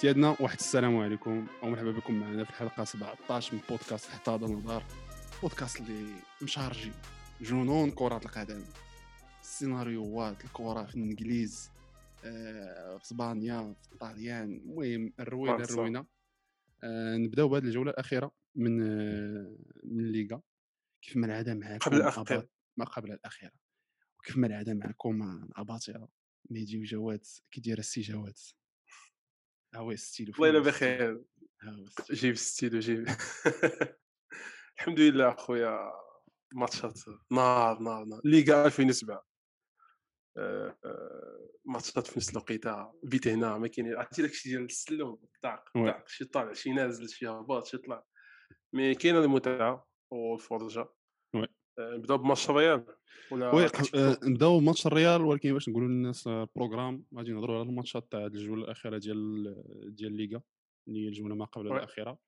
سيادنا واحد السلام عليكم ومرحبا بكم معنا في الحلقة 17 من بودكاست حتى هذا النظار. بودكاست اللي مشارجي جنون كرة القدم. السيناريوهات الكرة في الإنجليز آه، في إسبانيا في الطاليان. المهم الروينة. الروينة. آه، نبدأو بهذه الجولة الأخيرة من آه، من الليغا. كيف ما العادة معكم قبل. أباط- ما قبل الأخيرة. وكيف ما العادة معكم الاباطره مهدي وجواد كي داير السي جواد؟ ها هو ستيلو الله يلا؟ بخير. جيب ستيلو جيب الحمد لله اخويا ماتشات نار نار نار ليغا 2007 آه، آه، ماتشات في نفس الوقيته بيت هنا ما كاين عرفتي داكشي ديال السلم طاق oui. طاق شي طالع شي نازل شي هباط شي طلع mais كاينة المتعه والفرجه نبداو بماتش الريال ولا oui آه، نبدأو بماتش الريال ولكن باش نقولوا للناس آه، ال programme غادي نهضروا على الماتشات تاع الجولة الأخيرة ديال ديال الليغا اللي هي الجولة ما قبل. الأخيرة.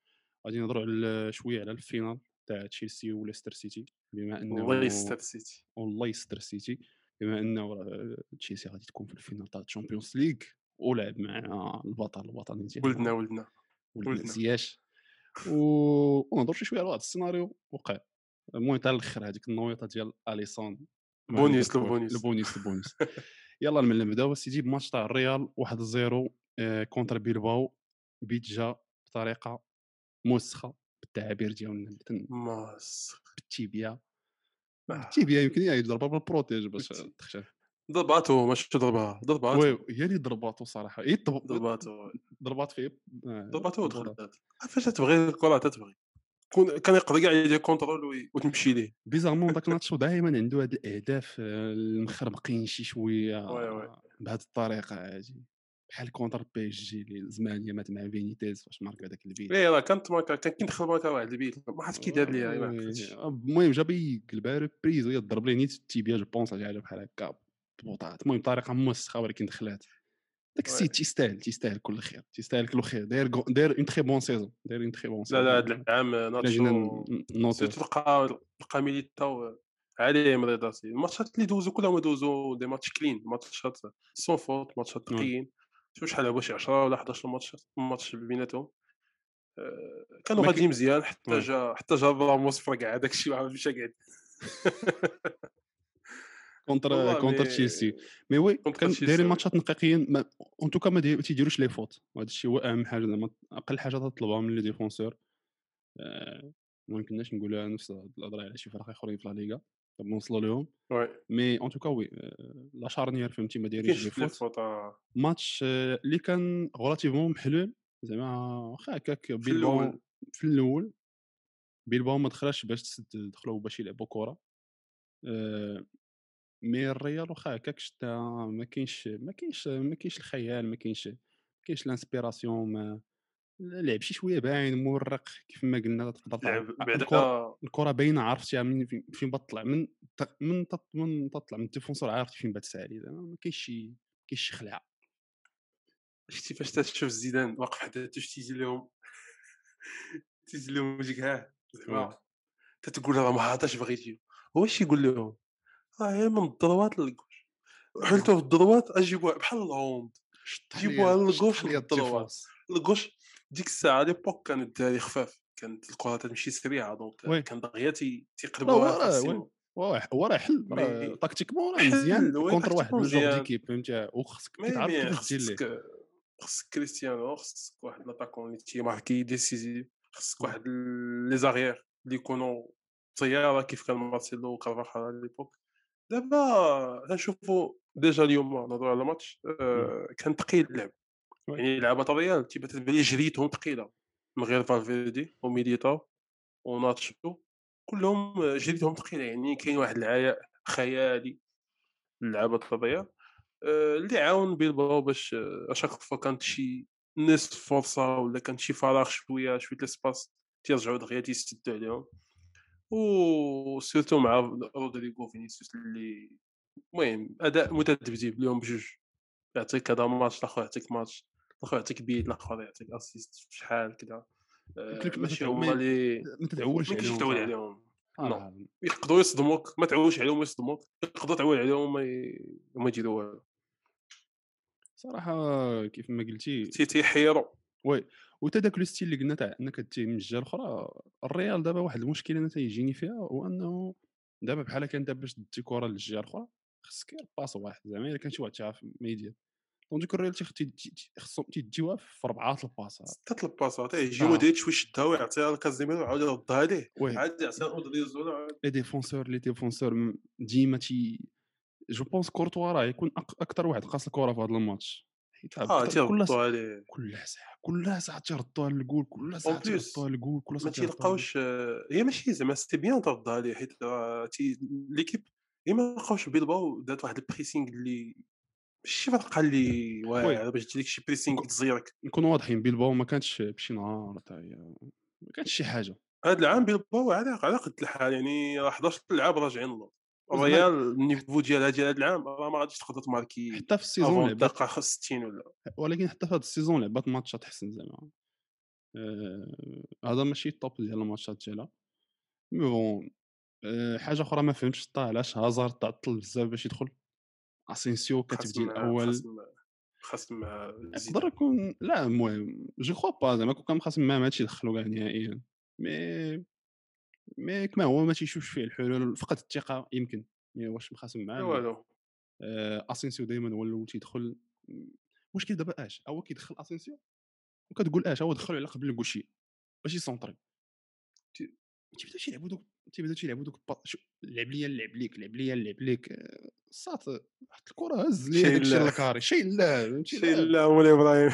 غادي نهضروا على شوية على ال finale تاع تشيلسي وليستر سيتي بما أنه وليستر سيتي. وليستر سيتي بما أنه آه، تشيلسي غادي تكون في ال finale تاع الشامبيونز ليغ ولعب مع البطل الوطني ديالنا ولدنا ولدنا ولد ولدنا. زياش. و... ونهضروا شوية على واحد السيناريو وقع المهم تاع الآخر هذيك النويطة ديال أليسون. بونيس، البونيس. البونيس البونيس يلا من نبداو سيدي بماتش تاع الريال 1-0 آه، كونتر بيلباو بيت جا بطريقه موسخه بالتعابير ديالنا ماس بالتيبيا آه. بالتيبيا يمكن يضربها بالبروتيج باش تخشى. ضرباتو ماشي ضربها ضرباتو وي هي اللي ضرباتو صراحة. هي الضرب- ضرباتو ضربات فيه آه، ضرباتو ضربات. ودخلت فاش تبغي الكرة تتبغي كان يقدر كاع يدير contrôle وتمشي ليه. bizarrement داك ناتشو دائما عنده هاد الأهداف آه، المخربقين شي شوية oui oui. بهذه الطريقة هادي. بحال contre بي اس جي اللي زمان مات مع فينيتيز فاش مارك هذاك البيت. اي راه كانت ماركا كان كيدخل ماركا واحد البيت ما عرفت كي دار ليها المهم جاب يقلبها reprise وهي ضرب ليه نيت ال tibia جو بونس حاجة بحال هكا بوطات المهم بطريقة موسخة ولكن دخلات. داك. السيد تيستاهل تيستاهل كل خير تيستاهل كل خير داير داير اون تري بون سيزون داير اون تري بون لا سيزون لا هاد العام إلا جينا ناتشو تلقى تلقى ميليتاو عليه مريضاتي الماتشات اللي دوزو كلهم دوزو دي ماتش كلين ماتشات سون فوت ماتشات وي. نقيين شوف شحال لعبوا شي 10 ولا 11 ماتش ماتش بيناتهم آه، كانوا غاديين مزيان حتى وي. جا حتى جا راموس فرقع هذاك الشيء ما عرفتش قاعد كونتر كونتر تشيلسي. مي وي دايرين. ماتشات ما اون توكا ما دي- تيديروش لي فوت وهذا الشيء هو أهم حاجة زعما. أقل حاجة تطلبها من لي ديفونسور. آه، ما يمكنناش نقولها نفس الهضره على شي فرق آخرين في لا ليغا. طب نوصلوا لهم. مي اون توكا وي آه، لا شارنيير فهمتي ما دايرينش كاينش لي فوت آه. ماتش آه، اللي كان غولاتيفمون محلول. زعما واخا هكاك بيلباو. في الأول. بيلباو ما دخلاش باش تسد دخلوا باش يلعبوا كرة. آه، mais الريال واخا هكاك شتا ما كاينش ما كاينش ما كاينش الخيال ما كاينش ما كاينش ال inspiration ما لعب شي شوية باين مورق كيف ما قلنا تقدر الكرة الكرة باينة عرفتيها من فين- بطلع من من من تطلع من ال défenseur عرفتي فين بتسالي زعما ما كاينش شي ما كاينش شي خلعه شتي فاش تشوف زيدان واقف حدا تيجي لهم؟ تيجي لهم وجهك ها زعما. تتقول راه ما عرفتش بغيتي هو اش يقول لهم؟ هي من الضروات للكوش حلتو في الضروات أجيبوها بحال الهوند شط جيبوها والضروات. الديفونس. الكوش ديك الساعة ليبوك كان الدراري خفاف كانت الكره تمشي سريعة دونك. كان دغيا تيقلبوها هو راه- حل تاكتيكمون راه مزيان كونتر واحد من مزيان. ديكيب فهمتي وخصك كيفاش دير ليه خصك خصك كريستيانو خصك واحد l'attaquant اللي تيماركي décisif خصك. واحد les arrières اللي يكونوا طيارة كيف كان مارسيلو وكارفاخال على l'époque دابا تنشوفوا déjà اليوم نهضروا على ماتش آه، كان ثقيل اللعب. يعني لعبة الريال تيبان تبان لي جريتهم ثقيله من غير فالفيردي وميليتاو وناتشو كلهم آه، جريتهم ثقيله يعني كاين واحد العياء خيالي للعبه الريال آه، اللي عاون بيلباو باش à chaque fois كانت شي نصف فرصة ولا كان شي فراغ شوية شوية l'espace تيرجعوا دغيا تيسدوا عليهم. وsurtout مع رودريغو فينيسيوس اللي المهم أداء متذبذب اليوم بجوج. يعطيك هذا ماتش الأخر يعطيك ماتش الأخر يعطيك بيت الأخر يعطيك assist شحال كذا. آه، ما ماشي هما ما- اللي ما ما كاينش عليهم تعول صراحة. عليهم. آه، يقدروا يصدموك ما تعولش عليهم يصدموك. يقدروا تعول عليهم وما ي- والو. صراحة كيف ما قلتي تي تيحيروا وي وتا داك لو ستيل اللي قلنا تاع أنك تتهم من الجهة الأخرى الريال دابا واحد المشكلة أنا تيجيني فيها هو أنه دابا بحال كان دابا باش تدي كره للجهة الأخرى خصك غير باس واحد زعما إلا كان شي واحد تعرف ما يدير. دونك الريال تيخ- تي- تي- تي- خصهم تيديوها في ربعه الباصات ستة الباصات يجي آه. مودريتش ويشدها ويعطيها لكازيميرو ويعاود يردها ليه عاد يعطيها اودريزولا لي ديفونسور لي ديفونسور ديما تي جو بونس كورتوا راه يكون أكثر واحد قاص الكره في هذا الماتش حيت آه أكتر- كل تيردوا عليه كل ساعه كل ساعه تيردوها للجول كل ساعه بليس تيردوها للجول كل ما ساعه للجول. تيلقاوش آه، هي ماشي زعما سيتي بيان تردها عليه حيت تي ليكيب هي ما لقاوش بيلباو دات واحد البريسينغ اللي ماشي فرقه اللي واعره باش لك شي بريسينغ تزيرك. نكونوا واضحين بيلباو ما كانتش بشي نهار هي ما كانتش شي حاجة. هذا العام بيلباو على على قد الحال يعني راه 11 لعاب راجعين للور الريال ال niveau ديالها ديال هذا العام راه ما غاديش تقدر تماركي حتى في la saison لعبات. الدقيقه 60 ولا. ولكن حتى في هذا la saison لعبات ماتشات أحسن زعما. آه، هذا ماشي ال top ديال الماتشات ديالها. mais bon آه، حاجة أخرى ما فهمتش حتى علاش هازارد تعطل بزاف باش يدخل. أسينسيو كتبدي خاصم الأول. خاصم خاصم يقدر يكون لا المهم جو كخوا با زعما كون كان خاص ما هادشي يدخلو كاع نهائيا. مي مي كما هو ما تيشوفش فيه الحلول فقد الثقة يمكن مي واش مخاصم معاه والو. آه، أسينسيو دائما هو الأول تيدخل المشكل دابا اش هو كيدخل أسينسيو وكتقول اش هو دخلو على قبل الكوشي باش يسونطري تي- تيبداو تيلعبوا دوك تيبداو تيلعبوا دوك لعب ليا لعب ليك لعب ليا لعب ليك آه، صات حط الكرة هز ليا شي داك الشيء لا لل carré شي لا شي لا. لا مولاي إبراهيم.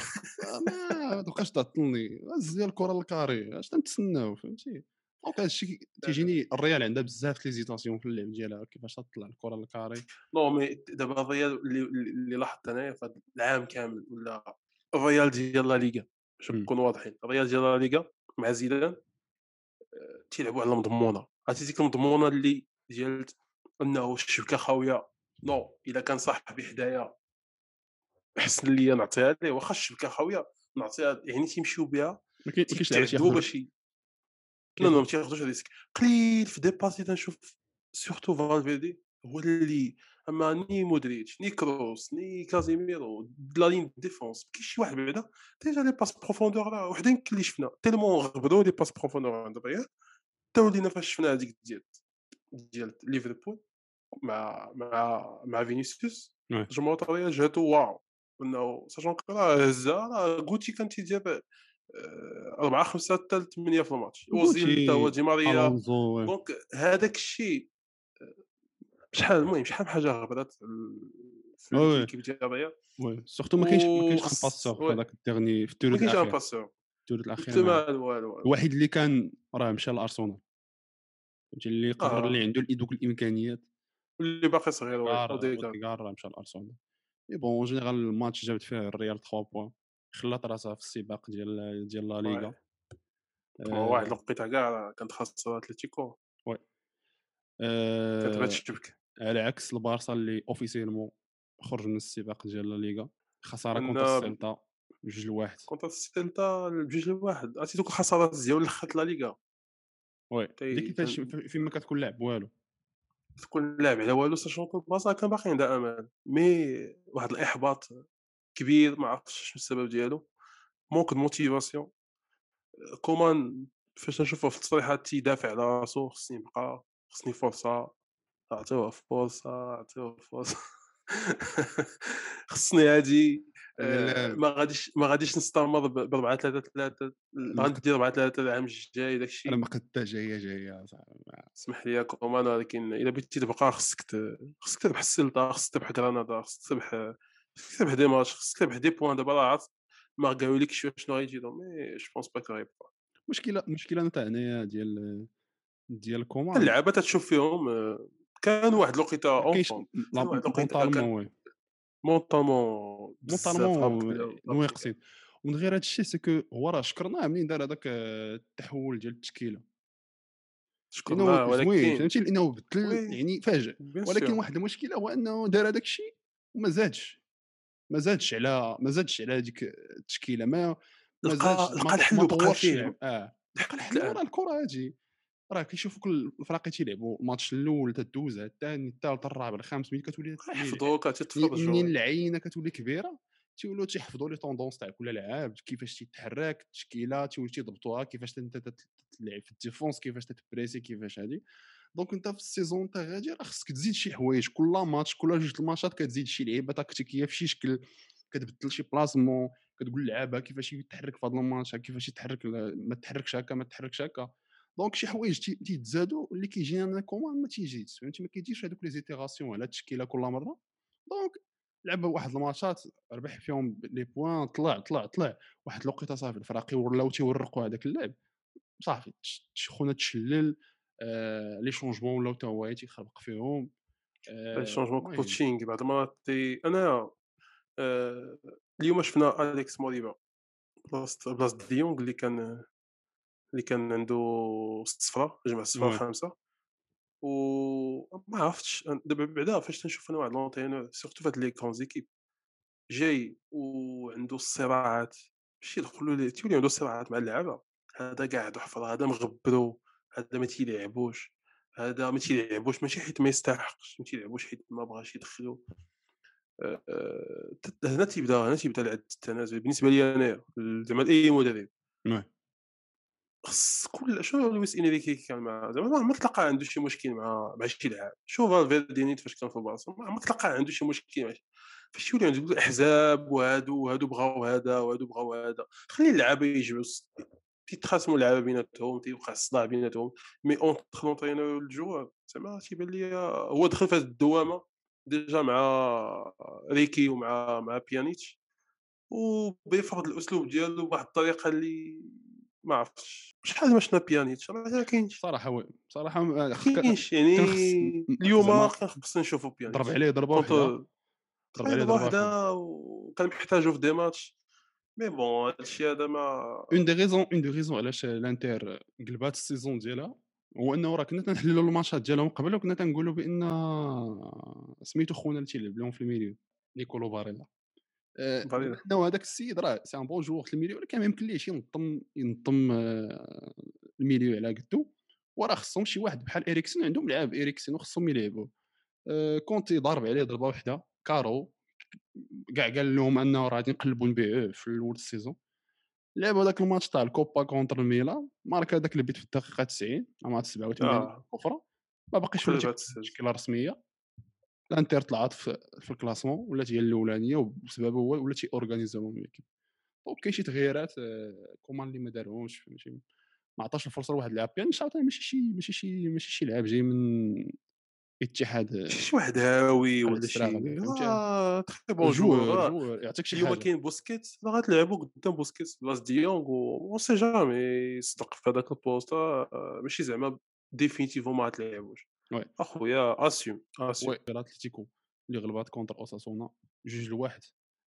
آه، ما تبقاش تعطلني هز ليا الكرة لل carré اش تنتسناو؟ فهمتي؟ donc هذا الشيء تيجيني الريال عندها بزاف l'hésitation في اللعب ديالها كيفاش تطلع الكرة لل carré. non mais دابا الريال اللي لاحظت أنايا في العام كامل ولا الريال ديال لا ليغا باش. نكونوا واضحين. الريال ديال لا ليغا مع زيدان تيلعبوا على المضمونة. عرفتي ديك المضمونة اللي ديال أنه الشبكة خاوية. non إلا كان صاحبي حدايا احسن ليا نعطيها ليه واخا الشبكة خاوية نعطيها يعني تيمشيو بها ما كاين- ما كاينش لعبه تيتعذبوا تياخذوا باش ي- لا لا ما تياخذوش le risque قليل في dépasser تنشوف surtout فالفيردي هو اللي اما ni مودريتش ni كروس ni كازيميرو لا ligne défense كاين شي واحد بعدا déjà les passes profondeur راه وحدين اللي شفنا tellement غبروا les passes profondeur عند الريال تا ولينا فاش شفنا هذيك ديال ديال ليفربول مع مع مع فينيسيوس. جمهور الريال جاتو واو انه ساشون كو راه هزا راه غوتي كان تيدير آه، أربعة خمسة حتى ثمانية في الماتش. أوزيل تا هو دي ماريا. دونك هذاك الشيء شحال المهم شحال من حاجة غبرات في وي. ليكيب ديال الريال وي. سورتو ما كاينش ما كاينش ان باسور. هذاك الديرني في ما الثلث كاينش ان الأخير. باسور الثلث الأخير ما- الوحيد اللي كان راه مشى لأرسنال. فهمتي؟ اللي قرر آه. اللي عنده دوك الإمكانيات. اللي باقي صغير راه مشى لارسنال mais bon général الماتش جابت فيه الريال 3 points. خلات راسها في السباق ديال ديال لا ليغا. oui. هو واحد آه، الوقيته كاع كانت خاصة اتلتيكو كانت آه، بهاد الشبك على عكس البارسا اللي officiellement خرج من السباق ديال لا ليغا. خسارة كونتر السلطة بجوج لواحد. كونتر السيلتا بجوج لواحد. عرفتي دوك الخسارات ديال الاخرت لا ليغا. وي. تي- دي كيفاش فين ما كتكون لاعب والو. تكون لاعب على والو ساشون كو كان باقي عندها امل مي واحد الإحباط كبير ما عرفتش شنو السبب ديالو مونك موتيفاسيون كومان فاش نشوفه في التصريحات تيدافع على راسو خصني نبقى خصني فرصة عطيوه فرصة عطيوه فرصة خصني هادي آه،. ما غاديش ما غاديش نستمر ب 4 3 3 غندير 4 3 العام الجاي داكشي أنا ما قد جاية جاية صاحبي. اسمح لي كومان ولكن إلا بغيتي تبقى خصك خصك تربح السلطة خصك تربح غرناطه خصك تربح خصك تربح دي ماتش خصك تربح دي بوان دابا راه عرفت ما قالولكش شنو غيجي مي جو بونس با كو غيبقى مشكلة المشكلة تاع هنايا ديال ديال كومان اللعابه تتشوف فيهم آه، كان واحد الوقيته واحد الوقيته mentalement mentalement mentalement نواقصين. ومن غير هذا الشيء ce que هو راه شكرناه منين دار هذاك آه، التحول ديال التشكيلة؟ زوين ولكن فهمتي؟ لأنه بدل. يعني فاجئ. ولكن. واحد المشكلة هو أنه دار هذاك الشيء وما زادش. ما زادش على ما زادش على هذيك التشكيلة ما ما لقى زادش لقى ما- الحل فيه اللعب آه لقى الحل. راه الكرة هادي. راه كيشوفوا كل الفرق تيلعبوا الماتش الأول تدوز الثاني الثالث الرابع الخامس ملي كتولي يحفظوك تتفرجوا منين العينه كتولي كبيرة تيولوا تيحفظوا les tendances تاع كل لاعب كيفاش تيتحرك التشكيلة تيولوا تيضبطوها كيفاش انت تلعب في la défense كيفاش تتبريسي كيفاش هادي. donc انت في la saison انت غادي راه خصك تزيد شي حوايج. كل ماتش كل جوج الماتشات كتزيد شي لعيبة تكتيكيه في شي شكل كتبدل شي placement كتقول للعابه كيفاش يتحرك في هذا الماتش كيفاش يتحرك ما تحركش هكا ما تحركش هكا. donc شي حوايج تي- تيتزادوا اللي كيجينا أنا كومان ما تيجيش. فهمتي؟ ما كيجيش هذوك les itérations على التشكيلة كل مرة. donc لعب واحد الماتشات ربح فيهم les points طلع طلع طلع. واحد الوقيته صافي الفراقي ولاو تيورقوا هذاك اللعب. صافي خونا تشلل. les changements ولاو تا هو تيخربق فيهم. آه شونجمون المهم كوتشينغ بعد ما تي أنا آه، اليوم شفنا أليكس موريبا بلاصة بلاصة ديونغ اللي كان اللي كان عنده ست صفرة جمع الصفرة وي. خمسة وما عرفتش دابا بعدا فاش تنشوف أنا واحد لونتينور سيرتو فهاد لي كون زيكيب جاي وعنده الصراعات ماشي يدخلوا ليه تيولي عنده صراعات مع اللعابه هذا قاعد حفره هذا مغبرو. هذا ما تيلعبوش هذا ما تيلعبوش ماشي حيت ما يستحقش ما تيلعبوش حيت ما بغاش يدخلو. هنا تيبدا هنا تيبدا التنازل. بالنسبة لي أنا زعما أي مدرب وي خص كل شنو لويس إنريكي كان مع زعما ما تلقى عنده شي مشكل مع مع شي لاعب شوف فالفيردي نيت فاش كان في البارسا ما تلقى عنده شي مشكل مع فاش يولي عنده الأحزاب وهادو وهادو بغاو هذا وهادو بغاو هذا خلي اللعابه يجمعوا تيتخاصموا اللعابه بيناتهم تيوقع الصداع بيناتهم مي اونتر لونترينور والجوار زعما تيبان لي هو دخل في الدوامة ديجا مع ريكي ومع مع بيانيتش وبيفرض الأسلوب ديالو بواحد الطريقة اللي ما عرفتش شحال ما شفنا بيانيتش راه ما كاينش. صراحة وي صراحة آه، خ- كاينش يعني م- اليوم كان خصنا نشوفوا بيانيتش. ضرب عليه ضربه واحدة ضرب عليه ضربه واحدة. وكان محتاجو في دي ماتش. mais bon هادشي هذا ما une des raisons une des raisons علاش الانتر قلبات ال saison ديالها هو إنه راه كنا تنحللوا الماتشات ديالهم. قبل وكنا تنقولوا بأن سميتو خونا اللي تيلعب لهم في ال milieu نيكولو باريلا. آه،. انه هذاك السيد راه c'est un bon joueur في ال milieu ولكن ما يمكنليش ينظم ينظم آه، ال milieu على قدو. وراه خصهم شي واحد بحال اريكسن عندهم لعاب اريكسن وخصهم يلعبوا. آه، كونتي ضارب عليه ضربة واحدة كارو. كاع قال لهم أنه راه غادي نقلبوا نبيعوه في الأول السيزون لعبوا هذاك الماتش تاع الكوبا كونتر الميلان. مارك هذاك البيت في الدقيقة 90 مع 87 آه. كفره ما باقيش ولا. تشكيله رسمية. الإنتر طلعت في, في الكلاسمون ولات هي الأولانية وبسببه هو ولا تي اورغانيزاهم ليكيب دونك كاين شي تغييرات آه، كومان اللي ما دارهمش ما عطاش الفرصة لواحد اللاعب بيان عاوتاني ماشي شي ماشي شي ماشي شي لاعب جاي من اتحاد آه، شي واحد هاوي ولا شي؟ آه تخي بون جوور آه. يعطيك شي اليوم كاين بوسكيت راه غتلعبوا قدام بوسكيت بلاص ديونغ و سي جامي يصدق في هذاك البوست آه، ماشي زعما ديفينيتيفون ما غتلعبوش. وي. أخويا اسيوم اسيوم وي غير اتلتيكو اللي غلبات كونتر اوساسونا جوج لواحد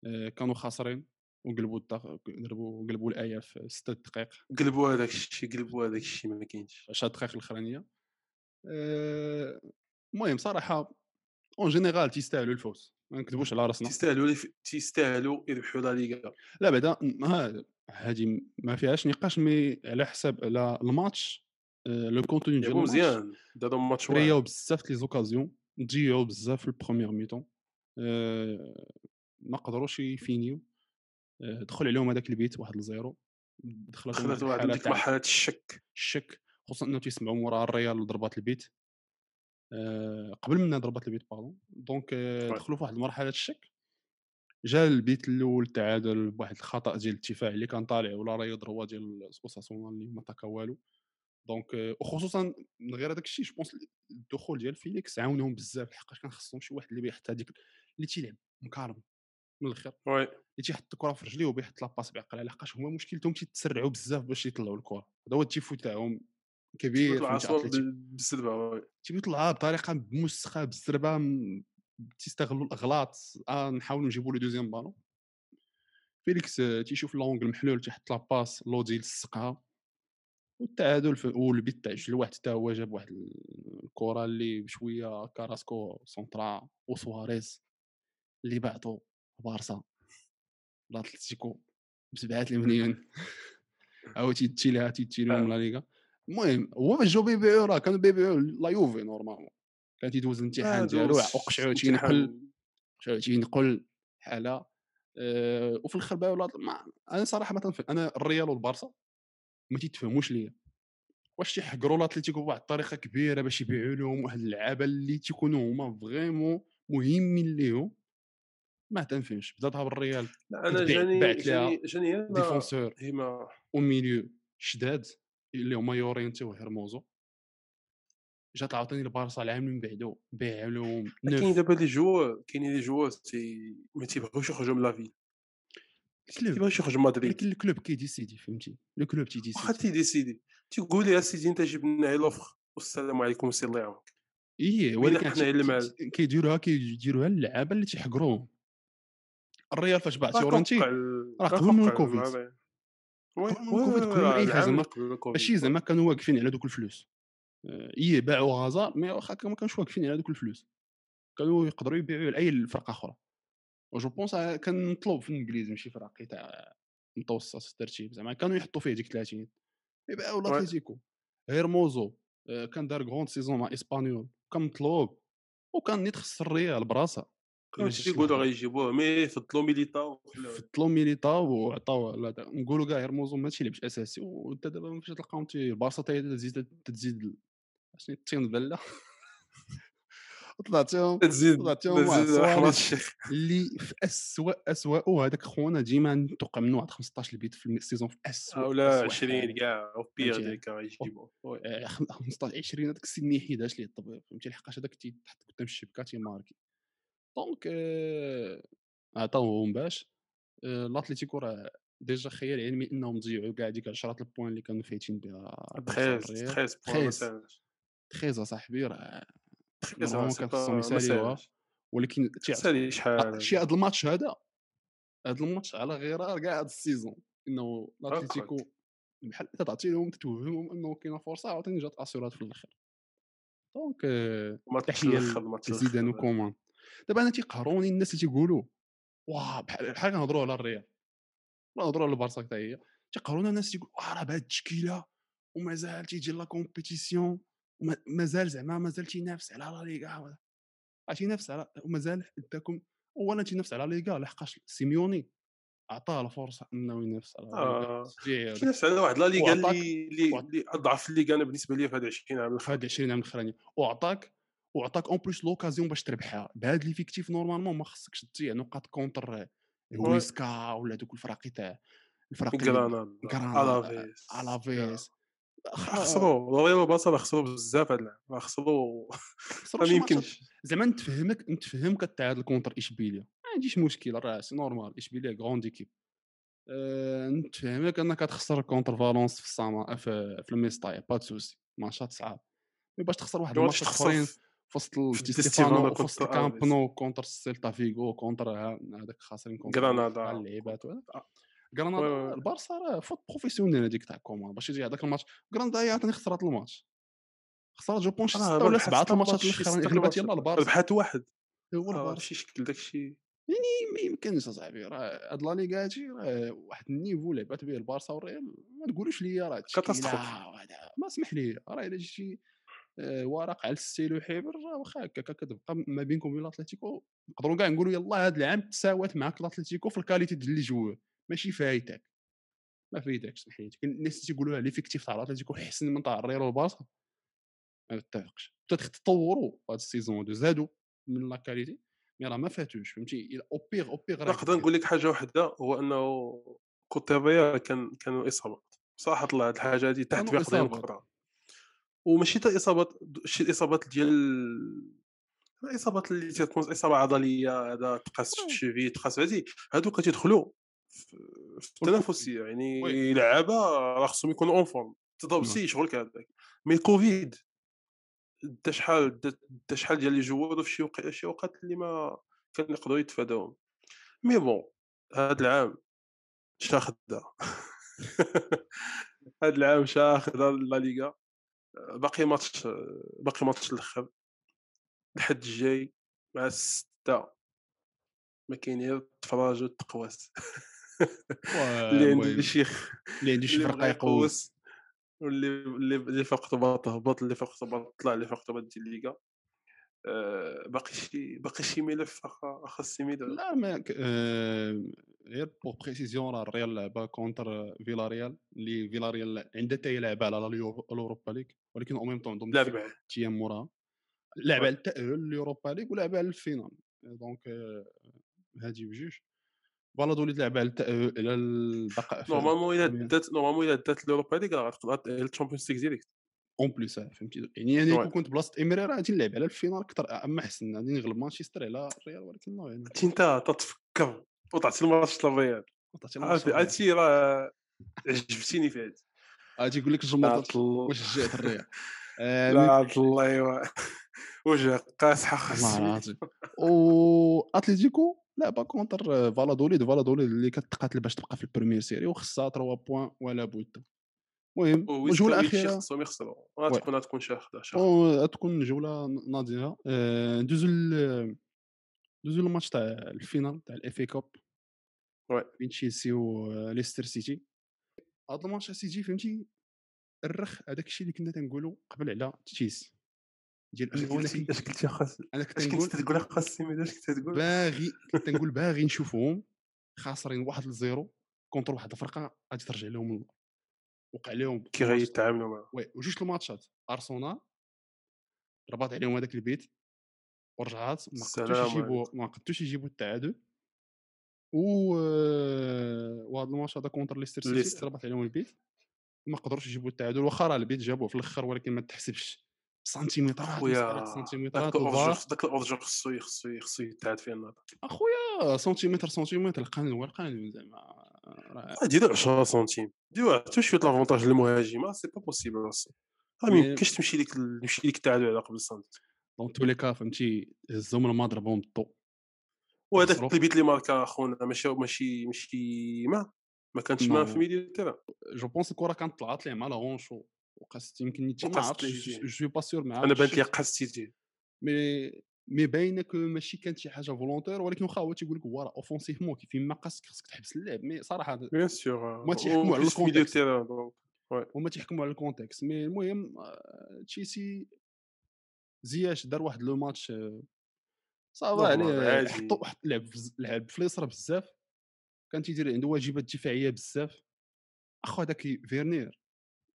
آه، كانوا خاسرين وقلبوا. قلبوا قلبوا الايه في ست دقائق قلبوا هذاك الشيء قلبوا هذاك الشيء ما كاينش 10 دقائق الاخرانيه آه، المهم صراحة en général تيستاهلوا الفوز ما نكذبوش على راسنا. تيستاهلوا تيستاهلوا يربحوا لا ليغا. لا بعدا هذه ما فيهاش نقاش mais على حساب على الماتش le contenu ديال الماتش مزيان داروا ماتش واعر كرياو بزاف les occasions ضيعوا بزاف في ال première mi-temps آه، ما قدروش يفينيو. آه، دخل عليهم هذاك البيت واحد لزيرو. دخلت واحد ديك مرحلة الشك. الشك خصوصا إنه تيسمعوا مورا الريال ضربات البيت. قبل منها ضربات البيت باردون دونك آه، وي. دخلوا في واحد مرحله الشك جا البيت الأول التعادل بواحد الخطأ ديال الدفاع اللي كان طالع ولا راه يضربوا ديال اوساسونا اللي ما تاكا والو. دونك آه، وخصوصا من غير هذاك الشيء جوبونس الدخول ديال فيليكس عاونهم بزاف لحقاش كان خصهم شي واحد اللي بيحط هذيك اللي تيلعب مكارم من الآخر وي اللي تيحط الكرة في رجليه وبيحط لاباس بعقله لحقاش هما مشكلتهم تيتسرعوا بزاف باش يطلعوا الكرة. هذا هو التيفو تاعهم. كبير وي. تيبغيو يطلعوها بطريقة بمسخه بالزربه م- تيستغلوا الأغلاط. آه نحاولوا نجيبوا لو دوزيام بالون فيليكس آه، تيشوف لونغل محلول تيحط لاباس لودي يلصقها والتعادل في والبيت تاع جوج لواحد حتى هو جاب واحد ال- الكرة اللي بشوية كاراسكو سونترا وسواريز اللي بعتو بارسا. لاتلتيكو بسبعة المليون أو تيتي لها تيتي لهم لا ليغا. المهم هو جاو بيبيعو راه كانوا بيبيعو لا يوفي نورمالمون. كان تيدوز الامتحان ديالو دوز اقشعو تينقل. قشعو تينقل حالة آآ وفي الآخر ما أنا صراحة ما تنف أنا الريال والبارسا ما تيتفهموش ليّا، واش تيحقروا لاتليتيكو بواحد الطريقة كبيرة باش يبيعوا لهم واحد اللعابة اللي تيكونوا هما فريمون مهمين ليهم، ما تنفهمش بداتها بالريال. كتبيع جاني تباعت ليها جاني ديفونسور هي ما وميليو شداد. اللي هما يورينتي وهيرموزو جات عاوتاني البارسا العام من بعدو باعوا لهم كاين دابا لي جوار كاينين لي جوار تي ما تيبغيوش يخرجوا من لافيل الكلوب تيبغيوش يخرجوا من مدريد. ولكن الكلوب كيديسيدي فهمتي؟ لو كلوب واخا تيديسيدي. تيديسيدي تيقول لي اسيدي أنت جيب لنا غير لوفر والسلام عليكم سي الله يعاونك. إيه بينا ولكن حنا كيديروها كيديروها اللعابه اللي تيحقروهم الريال فاش باع ال- راه قبل من الكوفيد. وي قبل العام؟ زعما. ماشي زعما كانوا واقفين على دوك الفلوس. آه، إيه باعوا غازا مي واخا ما كانوش واقفين على دوك الفلوس. كانوا يقدروا يبيعوا لأي فرقة أخرى. جو بونس كان مطلوب في الإنجليز ماشي في راقي تاع متوسط الترتيب. زعما كانوا يحطوا فيه ديك 30 يبيعوا. لاتليتيكو هيرموزو آه، كان دار غروند سيزون مع إسبانيول. كان مطلوب. وكان نيت خص الريال براسا كانوا تيقولوا غيجيبوه مي فضلوا ميليتا وخلاوه. فضلوا ميليتا وعطاو نقولوا كاع هيرموزو ما تيلعبش أساسي. وأنت دابا فاش تلقاهم البارسا هي تزيد تزيد عرفتي؟ الطين بله طلعتهم تزيد طلعتهم اللي في اسوء اسوء هذاك خونا ديما نتوقع منه واحد 15 البيت في السيزون في اسوء ولا أسوأ 20 حالة. كاع وبيغ فهمتي؟ ديك خم- 15 20 هذاك السن ما يحيدهاش ليه الطبيب فهمتي لحقاش هذاك تيتحط قدام الشبكة تي marquer. donc آه، عطاوهم باش آه، الاتليتيكو راه déjà خيال علمي إنهم ضيعوا كاع ديك 10 ال points اللي كانوا فايتين بها البارسا 13 والريال. 13 points ما 13. ساهلش 13 صاحبي راه 13 normalement كان خصهم يساليوها. ولكن تيعطي شحال شي هذا الماتش هذا هذا الماتش على غرار كاع هذا ال saison إنه الاتليتيكو بحال تعطي لهم تتوهمهم إنه كاينة فرصة عاوتاني جات أسيرات في الآخر donc ماتش حتى هي الآخر ماتش لزيدان الآخر. وكومان دابا أنا تيقهروني الناس اللي تيقولوا واه بحال بحال كنهضروا على الريال ولا نهضروا على البارسا حتى هي. تيقهرونا الناس تيقول واه راه بهاد التشكيلة ومازال تيجي la compétition ومازال زعما مازال تينافس على لا ليغا. راه تينافس على ومازال حداكم اولا تينافس على لا ليغا لحقاش سيميوني عطاه الفرصه إنه ينافس على آه. نفس على واحد لا ليغا اللي اللي أضعف ليغا أنا بالنسبة لي في هاد 20 عام في هاد 20 عام الاخرانيين وعطاك وعطاك en plus l'occasion باش تربحها. بهاد l'effectif normalement ما خصكش تضيع نقاط contre هويسكا ولا دوك الفرق تاع غرانادا غرانادا، ألافيس ألافيس. خسروا والبارسا راه خسروا بزاف هاد العام خسروا خسروا ما. يمكنش زعما نتفهمك نتفهمك التعادل كونتر اشبيليا ما عنديش مشكل راه سي نورمال. اشبيليا غروند ايكيب أه نتفهمك أنك تخسر كونتر فالونس في السما في, في الميستاي با سوسي. ماتشات صعاب مي باش تخسر واحد ما الماتشات وسط وسط كونتر الكامب ألفيس. نو كونتر السيلتا فيغو كونتر هذاك خاسرين كونتر غرانادا. مع اللعيبات. آه. وي. البارسا راه فوت بروفيسيونيل هذيك تاع كومان باش يجي هذاك الماتش غرانادا هي عاوتاني خسرات الماتش خسرات جو بونس راه ستة ولا سبعة الماتشات غلبت ماتش. يلاه البارسا ربحت واحد هو آه، البارسا شي شكل داكشي ما يمكنش أصاحبي راه هاد لا ليغا راه واحد النيفو لعبات به البارسا والريال ما تقولوش لي راه كاتاستروف. ما اسمح لي راه إلا جيتي آه، ورق على الستيل حبر واخا هكاك كتبقى ما بينكم وبين الاتليتيكو نقدروا كاع نقولوا يلاه هاد العام تساوات معاك الاتليتيكو في الكاليتي ديال لي جوور ماشي فايتك. ما فايتكش لي كاين الناس تيقولوا ليفيكتيف تاع الاتليتيكو احسن من تاع الريال والبارسا ما بتات تطوروا هاد السيزون دو زادوا من لا كاليتي مي راه ما فاتوش فهمتي؟ أو بيغ أو بيغ نقدر نقول لك حاجة واحدة هو إنه كوتي الريال كان كانوا إصابات. صراحة طلع الحاجة هادي تحت كانوا بقدر إصابات. وماشي تا إصابات شي الاصابات ديال الاصابات اللي تكون إصابة عضلية هذا تقاس. الشيفي تقاس هادي هادوك تيدخلوا في التنافسيه يعني. لعابة راه خصهم يكونوا اون فورم تضرب نعم. شغلك هذاك مي كوفيد دا شحال دا شحال ديال لي جوار في شي وق- شي اوقات اللي ما كان يقدروا يتفاداوهم مي بون هاد العام شاخدة هاد العام شاخدة لا ليغا باقي ماتش باقي ماتش الآخر الحد الجاي مع الستة ما كاين غير التفراج والتقواس اللي عنده شي اللي عنده شي فرقة يقوس. واللي اللي اللي فرقته باغا تهبط اللي فرقته باغا تطلع اللي فرقته باغا دير الليغا. آآ باقي شي باقي شي ملف أخا السميدو لا ما آآ غير بور بريسيزيون راه الريال لعبة كونتر فيلاريال اللي فيلاريال عندها حتى هي لعبة على اليورو الأوروبا ليغ ولكن أون ميم طون لعب معاه أيام موراها لعبة وي على التأهل لليوروبا ليغ ولعبة على الفينال دونك هادي بجوج فالادوليد لعبة على التأهل على البقاء في نورمالمون البريمير دات نورمالمون إلا دات الأوروبا ليغ راه غتقدر تأهل للتشامبيونز ليغ ديريكت اون بليس فهمتي. يعني أنا وي كون كنت بلاصة ايمري راه غادي نلعب على الفينال أكثر أما أحسن غادي نغلب مانشستر على الريال ولكن نو يعني. أنت تتفكر. وطعتي الماتش للريال. عرفتي راه عجبتيني في هادي غادي يقول لك الجمهور واش شجعت الريال آه، لا عبد الله ايوا وجه قاصحه خاص والله العظيم. و اتليتيكو لعبه contre فالادوليد. فالادوليد اللي كتقاتل باش تبقى في ال première série وخصها 3 points ولا بوتا المهم الجوله الأخيرة خصهم يخسروا غتكون غتكون شاخدة شاخدة. و- غتكون جولة ناضيه آه، ندوزو ندوزو للماتش تاع ال finale تاع ال FA Cup وي. بين تشيلسي وليستر سيتي. هذا الماتش سيتي فهمتي؟ الرخ هذاك الشيء اللي كنا تنقولوا قبل على تشيلسي ديال اش انه أنا كنت خاص أنا كنت اش كنت تنقول تقول خاص السيمي اش كنت تقول باغي كنت تنقول باغي نشوفهم خاسرين واحد لزيرو كونتر واحد الفرقة غادي ترجع لهم وقع لهم كي غيتعاملوا معاه وي وجوج الماتشات أرسنال ربط عليهم هذاك البيت ورجعات ما السلام يجيبوا ما قدروش يجيبوا التعادل. و وهذا الماتش هذا contre ليستر سيتي ربط عليهم البيت. ما قدروش يجيبوا التعادل واخا راه البيت جابوه في الأخر ولكن ما تحسبش. بسنتيمترات أخويا مسألة داك سنتيمترات ال hors-jeu الفار داك ال hors-jeu خصو خصو خصو يتعاد فيه النظر أخويا سنتيمتر سنتيمتر القانون هو القانون زعما. راه ديروا 10 سنتيم ديروا حتى شوية l'avantage للمهاجم c'est pas possible أصلا ما يمكنش تمشي لك ال- يمشي لك التعادل على قبل سنتيم دون تو لي كا فهمتي هزهم الماء ضربهم بالضو وهذاك البيت اللي ماركا أخونا ماشي ماشي ماشي ما ما كانش ما في ميديو التيران جو بونس الكره كانت طلعت ليه مع لا غونشو وقاست يمكن يتي ما عرفتش جو با سيور ما أنا بانت لي قاست سيتي مي مي باينه كو ماشي كانت شي حاجة فولونتير ولكن واخا هو تيقول لك هو راه اوفونسيفمون كيفين ما خاصك خاصك تحبس اللعب. مي صراحة بيان سور هما تيحكموا على الكونتكست هما تيحكموا على الكونتكست مي المهم آه، تشيلسي زياش دار واحد لو ماتش آه، صافا عليه. حطوا عادي. حط لعب لعب في اليسرى بزاف. كان تيدير عنده واجبات دفاعية بزاف. أخو هذاك فيرنير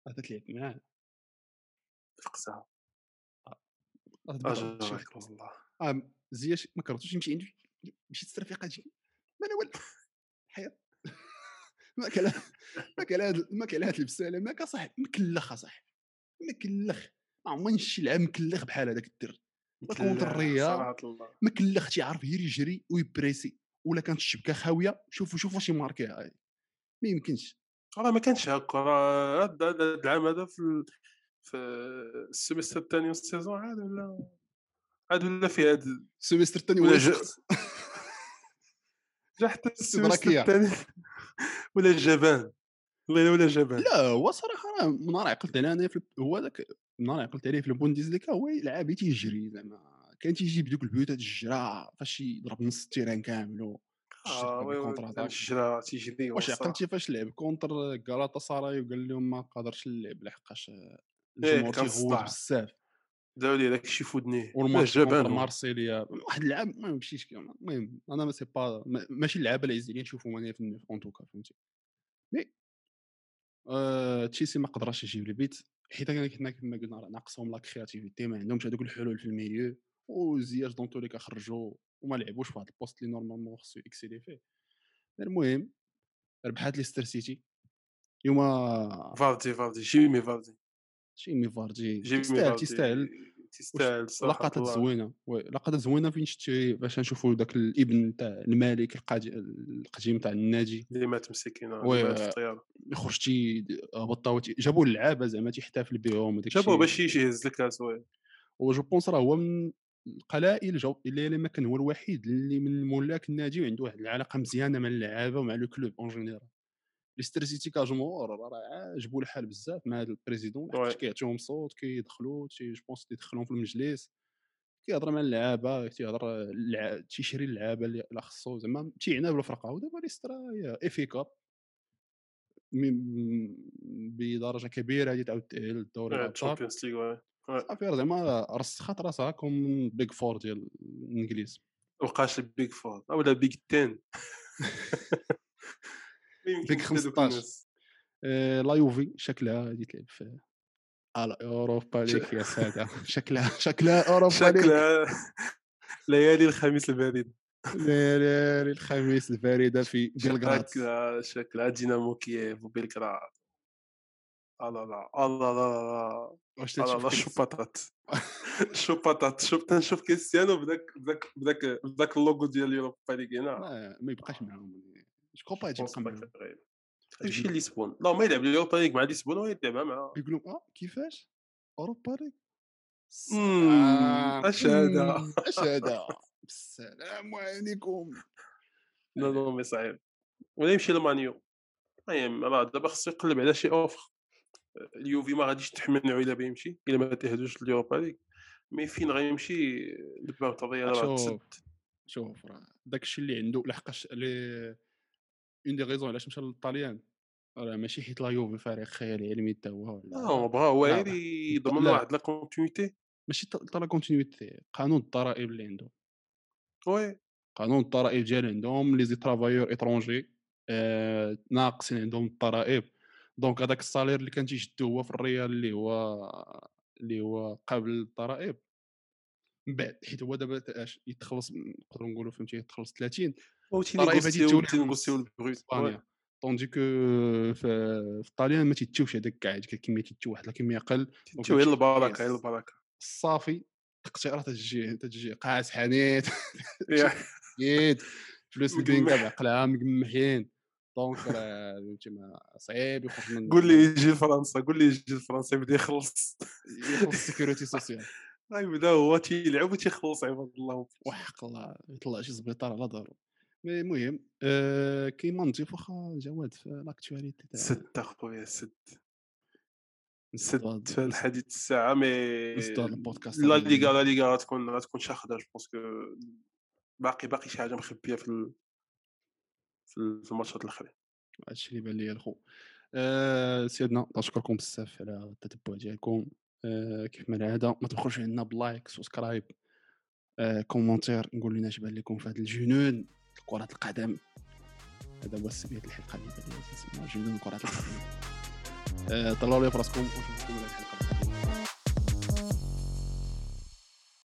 هذا تلعب معاه. اجرك التيشيرت الله. آه زياش ما كرهتوش يمشي عنده مشيت الترفيقه تجي ما أنا والو حياة. ما كان ما هاد ما كان هاد البسالة. ما صاحب مكلخ أصاحبي مكلخ. ما عمرني شي لعب مكلخ بحال هذاك الدر مكلخ الريال صراحة الله. مكلخ تيعرف غير يجري ويبريسي ولا كانت الشبكة خاوية. شوفوا شوفوا واش يماركيها. هاي ما يمكنش. راه ما كانش هكا راه هاد العام هذا في في ال semestre الثاني وال saison عاد ولا عاد ولا في هاد ال semestre الثاني ولا جا جا حتى ال semestre الثاني. ولا جبان والله ولا جبان لا هو صراحة راه من نهار عقلت عليه أنا هو داك من نهار عقلت عليه في البونديزليكا هو يلعب تيجري زعما. كان تيجيب دوك البيوتات الجرا فاش يضرب نص ال terrain كامل اتاك الشجره تيجري واش عقلتي فاش لعب contre غالاتا سراي وقال لهم ما قادرش نلعب لحقاش إيه الجمهور تيغوت بزاف. داو ليه داك الشيء في ودنيه لا والماتش contre هو مارسيليا واحد اللعب ما كامل المهم أنا ما c'est pas ما- ماشي اللعابة اللي عليا نشوفهم أنا في النيف en tout cas فهمتي. mais آه، تشيلسي ما قدرش يجيب البيت حيت كنا كما قلنا راه ناقصهم la créativité ما عندهمش هذوك الحلول في ال milieu. وزياش dans tous les cas خرجوا وما لعبوش في واحد ال poste اللي normalement خصو exceller فيه. المهم ربحات ليستر سيتي اليوم فالدي فالدي جيمي فاردي جيمي تيستاهل فالدي تيستاهل تيستاهل صراحة لقطات زوينة. oui لقطات زوينة فين شتي؟ باش نشوفوا داك الابن تاع الملك القديم تاع النادي اللي مات مسكين اللي oui مات في الطياره يخرج تي هبطاو تي- جابوا اللعابه زعما تيحتفل بهم وداك جابوه باش يهز الكاس oui و je pense راه هو من القلائل je اللي اللي ما كان هو الوحيد اللي من ملاك النادي وعنده واحد العلاقة مزيانة مع اللعابة ومع le club en général. ليستر سيتي كجمهور راه عجبو الحال بزاف مع هذا ال président oui. كيعطيهم صوت كيدخلوا تي je pense تيدخلهم في المجلس كيهضر مع اللعابة تيهضر تيشري اللعابة اللي خصو زعما تيعنى بالفرقة. ودابا ليستر اف اي كاب من- بدرجة كبيرة تعاود تاهل لدوري الأبطال. تشامبيونز ليغ صافي زعما رسخات راسها comme Big Four ديال الإنجليز. مابقاش ال Big Four ولا Big 10 بيك 15 آه، لا يوفي شكلها غادي تلعب في على أوروبا ليك يا سادة. شكلها شكلها أوروبا ليك شكلها ليالي الخميس البارد الخميس البارده في بلغراد شكلها شكلها دينامو كييف وبلغراد لا لا لا لا لا لا واش لا شو بطاط شو بطاط شوف تنشوف كريستيانو بداك بداك بداك بداك اللوغو ديال اليوروبا ليغ هنا. ما يبقاش معاهم. جو با معاهم يمشي لليسبون لا ما يلعب اليوروبا ليغ مع ليسبون ويلعبها مع يقولوا آه كيفاش اوروبا ليغ اش هذا؟ اش هذا السلام عليكم. لا لا mais صعيب ولا يمشي لمانيو المهم راه دابا خصو يقلب على شي offre. اليوفي ما غاديش تحملو الا بيمشي إلا ما تهدوش اليوروبا ليغ mais فين غيمشي الباب تاع الريال راه تسد. شوف راه داك الشيء اللي عنده لحقاش l'une des raisons علاش مشى للطاليان راه ماشي حيت la Juve فريق خيالي علمي حتى هو لا بغا هو. يضمن. واحد la continuité ماشي تا la continuité قانون الضرائب اللي عنده. oui قانون الضرائب ديال عندهم les travailleurs étrangers آه ناقصين عندهم الضرائب donc هذاك ال salaire اللي كان تيشدو هو في الريال اللي هو اللي هو قابل للضرائب من بعد حيت هو دابا اش يتخلص نقدروا نقولوا فهمتي يتخلص 30 هو الضرائب تينيغوسيو تولي تينيغوسيو البروت طوندي كو في, في الطاليان ما تيتيوش هذاك كاع ديك الكميه تيتيو واحد الكميه أقل تيو غير البركة. غير البركة. صافي. تقطيره تجي تجي قاعس حنيت. جيت فلوس مقمح. البنكه بعقلها مقمحين. دونك راه فهمتي ما صعيب يخرج من قول لي يجي لفرنسا قول لي يجي لفرنسا يبدأ يخلص. يخلص السيكوريتي سوسيال غيبدا هو تيلعب وتيخلص عباد الله. وحق الله يطلع شي سبيطار على دارو. مي المهم آه كيما نضيف واخا جواد في لاكتواليتي ست اخويا ست. هاد- في الحديث الساعة مي لا ليغا لا ليغا غتكون غتكون شاخده جو بونسكو باقي باقي شي حاجة مخبية في ال- في ال- في الماتشات الاخرين هادشي اللي بان لي الخو. آه سيدنا نشكركم بزاف على التتبع ديالكم. آه كيف ما العاده ما تبخلوش عندنا ب like subscribe آه commentaire نقول لنا اش بان لكم في هذا الجنون كرة القدم. هذا هو سمية الحلقة اللي تسمى جنون كرة القدم. طلعوا لي في الحلقة القادمة